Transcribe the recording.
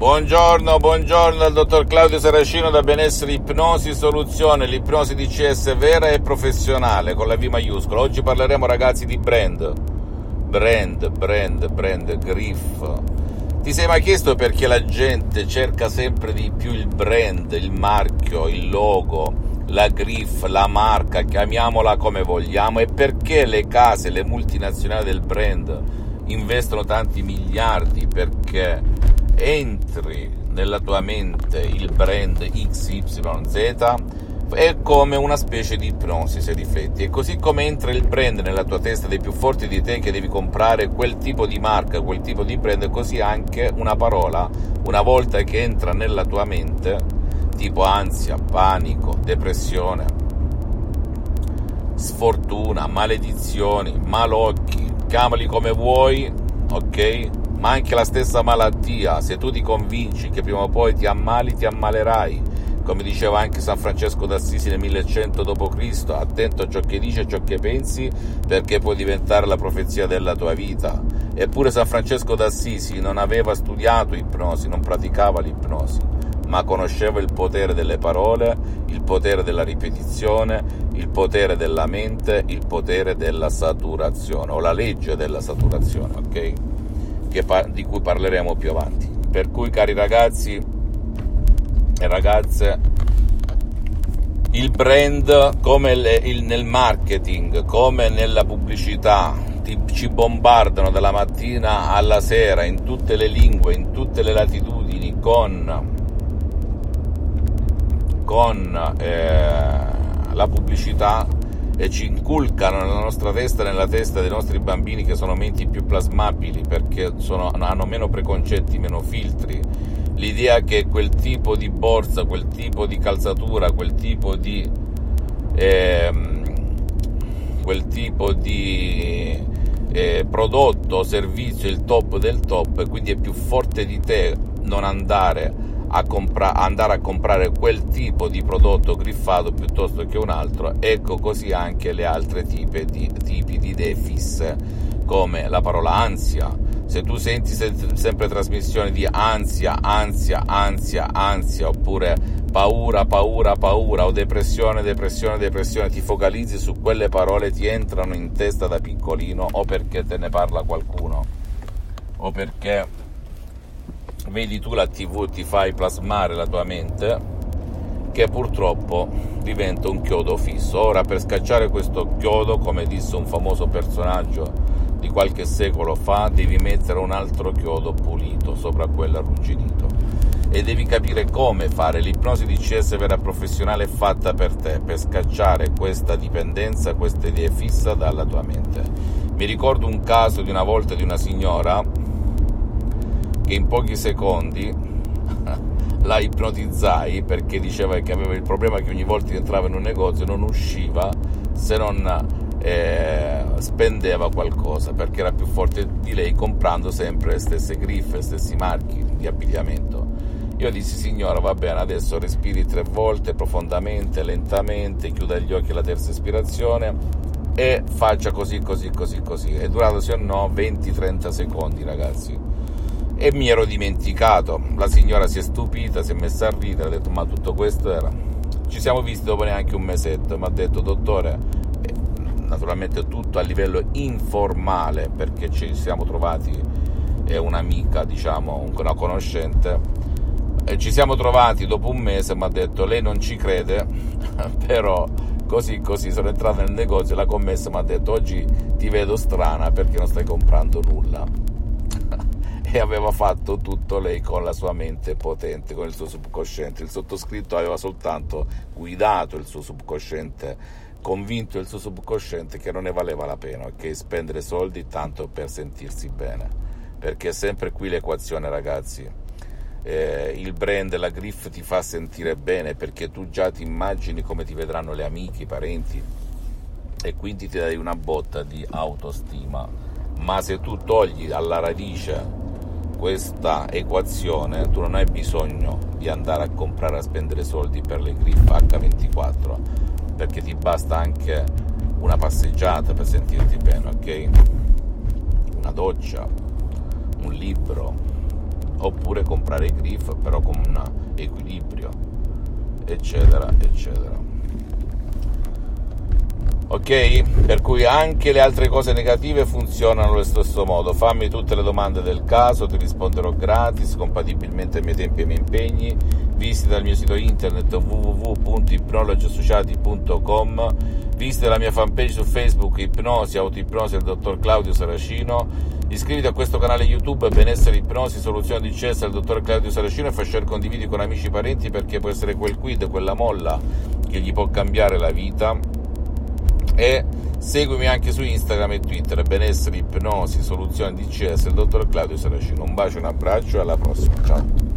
Buongiorno, buongiorno dal dottor Claudio Saracino da Benessere Ipnosi Soluzione, l'ipnosi di CS vera e professionale con la V maiuscola. Oggi parleremo ragazzi di brand, brand, brand, brand, griff. Ti sei mai chiesto perché la gente cerca sempre di più il brand, il marchio, il logo, la griff, la marca, chiamiamola come vogliamo, e perché le case, le multinazionali del brand investono tanti miliardi? Perché entri nella tua mente il brand XYZ è come una specie di ipnosi se rifletti e così come entra il brand nella tua testa dei più forti di te che devi comprare quel tipo di marca, quel tipo di brand, così anche una parola una volta che entra nella tua mente tipo ansia, panico, depressione, sfortuna, maledizioni, malocchi, chiamali come vuoi, ok? Ma anche la stessa malattia, se tu ti convinci che prima o poi ti ammali, ti ammalerai. Come diceva anche San Francesco d'Assisi nel 1100 d.C., attento a ciò che dici e ciò che pensi, perché può diventare la profezia della tua vita. Eppure San Francesco d'Assisi non aveva studiato ipnosi, non praticava l'ipnosi, ma conosceva il potere delle parole, il potere della ripetizione, il potere della mente, il potere della saturazione, o la legge della saturazione, ok? Pa- di cui parleremo più avanti. Per cui, cari ragazzi e ragazze, il brand come le, il, nel marketing, come nella pubblicità, ti, ci bombardano dalla mattina alla sera in tutte le lingue, in tutte le latitudini con, con eh, la pubblicità e ci inculcano nella nostra testa nella testa dei nostri bambini che sono menti più plasmabili perché sono, hanno meno preconcetti, meno filtri. L'idea che quel tipo di borsa, quel tipo di calzatura, quel tipo di, ehm, quel tipo di eh, prodotto o servizio è il top del top quindi è più forte di te non andare a compra- andare a comprare quel tipo di prodotto griffato piuttosto che un altro, ecco così anche le altre tipi di, tipi di defis, come la parola ansia. Se tu senti se- sempre trasmissioni di ansia, ansia, ansia, ansia, oppure paura, paura, paura, o depressione, depressione, depressione, ti focalizzi su quelle parole, ti entrano in testa da piccolino, o perché te ne parla qualcuno, o perché vedi tu la tv ti fai plasmare la tua mente che purtroppo diventa un chiodo fisso. Ora per scacciare questo chiodo, come disse un famoso personaggio di qualche secolo fa, devi mettere un altro chiodo pulito sopra quello arrugginito. E devi capire come fare. L'ipnosi di CS vera professionale è fatta per te, per scacciare questa dipendenza, questa idea fissa dalla tua mente. Mi ricordo un caso di una volta di una signora che in pochi secondi la ipnotizzai perché diceva che aveva il problema che ogni volta che entrava in un negozio non usciva se non eh, spendeva qualcosa perché era più forte di lei comprando sempre le stesse griffe, gli stessi marchi di abbigliamento. Io dissi signora va bene adesso respiri tre volte profondamente, lentamente, chiuda gli occhi alla terza ispirazione e faccia così così così così. È durato se no 20-30 secondi ragazzi e mi ero dimenticato. La signora si è stupita, si è messa a ridere, ha detto ma tutto questo era. Ci siamo visti dopo neanche un mesetto, mi ha detto dottore, eh, naturalmente tutto a livello informale perché ci siamo trovati, è un'amica, diciamo, una conoscente, e ci siamo trovati dopo un mese, mi ha detto lei non ci crede, però così così sono entrato nel negozio e la commessa mi ha detto oggi ti vedo strana perché non stai comprando nulla e aveva fatto tutto lei con la sua mente potente, con il suo subconsciente. Il sottoscritto aveva soltanto guidato il suo subconsciente, convinto il suo subconsciente che non ne valeva la pena, che spendere soldi tanto per sentirsi bene. Perché è sempre qui l'equazione, ragazzi. Eh, il brand, la griff ti fa sentire bene perché tu già ti immagini come ti vedranno le amiche, i parenti e quindi ti dai una botta di autostima. Ma se tu togli alla radice questa equazione tu non hai bisogno di andare a comprare a spendere soldi per le griffe H24 perché ti basta anche una passeggiata per sentirti bene, ok? Una doccia, un libro, oppure comprare i griff però con un equilibrio eccetera eccetera ok? Per cui anche le altre cose negative funzionano allo stesso modo. Fammi tutte le domande del caso, ti risponderò gratis, compatibilmente ai miei tempi e ai miei impegni. Visita il mio sito internet www.ipnologiassociati.com Visita la mia fanpage su Facebook Ipnosi, Autoipnosi del dottor Claudio Saracino. Iscriviti a questo canale YouTube Benessere Ipnosi, Soluzione di CS del dottor Claudio Saracino e fai share condividi con amici e parenti perché può essere quel quid, quella molla che gli può cambiare la vita e seguimi anche su Instagram e Twitter benessere, ipnosi, soluzioni DCS il dottor Claudio Saracino. Un bacio, un abbraccio e alla prossima, ciao